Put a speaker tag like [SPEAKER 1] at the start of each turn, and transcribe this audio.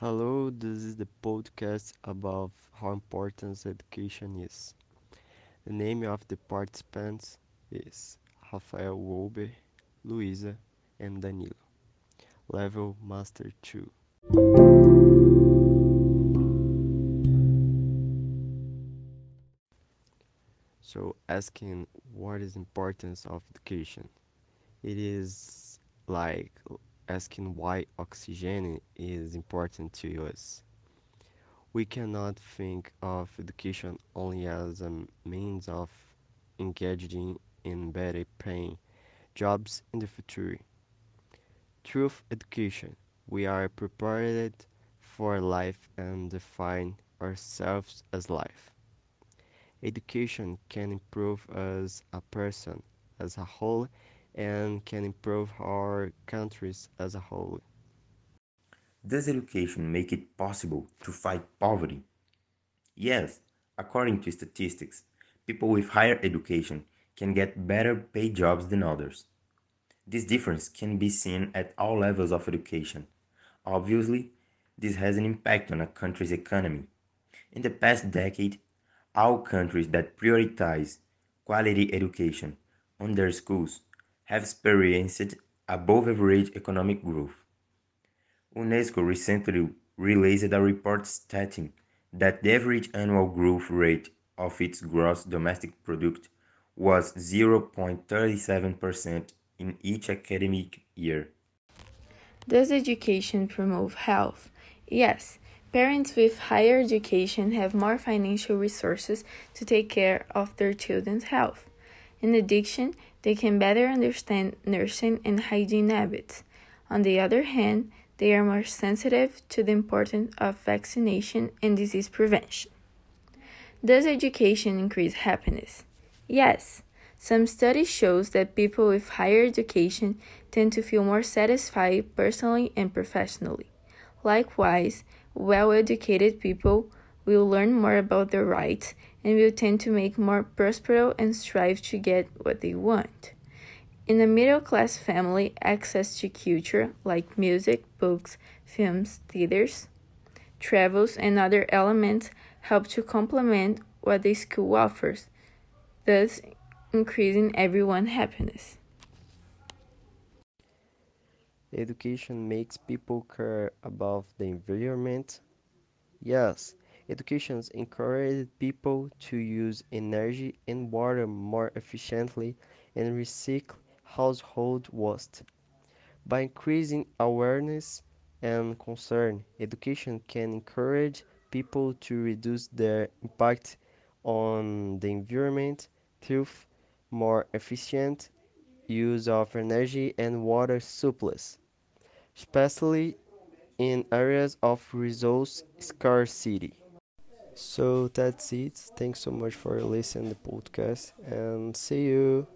[SPEAKER 1] Hello, this is the podcast about how important education is. The name of the participants is Rafael Wolber, Luisa, and Danilo. Level Master 2. So, asking what is importance of education? It is like asking why oxygen is important to us. We cannot think of education only as a means of engaging in better paying jobs in the future. Through education, we are prepared for life and define ourselves as life. Education can improve us as a person as a whole and can improve our countries as a whole.
[SPEAKER 2] Does education make it possible to fight poverty? Yes, according to statistics, people with higher education can get better paid jobs than others. This difference can be seen at all levels of education. Obviously, this has an impact on a country's economy. In the past decade, all countries that prioritize quality education on their schools have experienced above average economic growth. UNESCO recently released a report stating that the average annual growth rate of its gross domestic product was 0.37% in each academic year.
[SPEAKER 3] Does education promote health? Yes. Parents with higher education have more financial resources to take care of their children's health. In addiction, they can better understand nursing and hygiene habits. On the other hand, they are more sensitive to the importance of vaccination and disease prevention. Does education increase happiness? Yes. Some studies shows that people with higher education tend to feel more satisfied personally and professionally. Likewise, well-educated people will learn more about their rights and will tend to make more prosperous and strive to get what they want. In a middle class family, access to culture like music, books, films, theaters, travels, and other elements help to complement what the school offers, thus increasing everyone's happiness.
[SPEAKER 1] Education makes people care about the environment. Yes, Education encourages people to use energy and water more efficiently and recycle household waste. By increasing awareness and concern, education can encourage people to reduce their impact on the environment through more efficient use of energy and water surplus, especially in areas of resource scarcity. So that's it. Thanks so much for listening to the podcast and see you.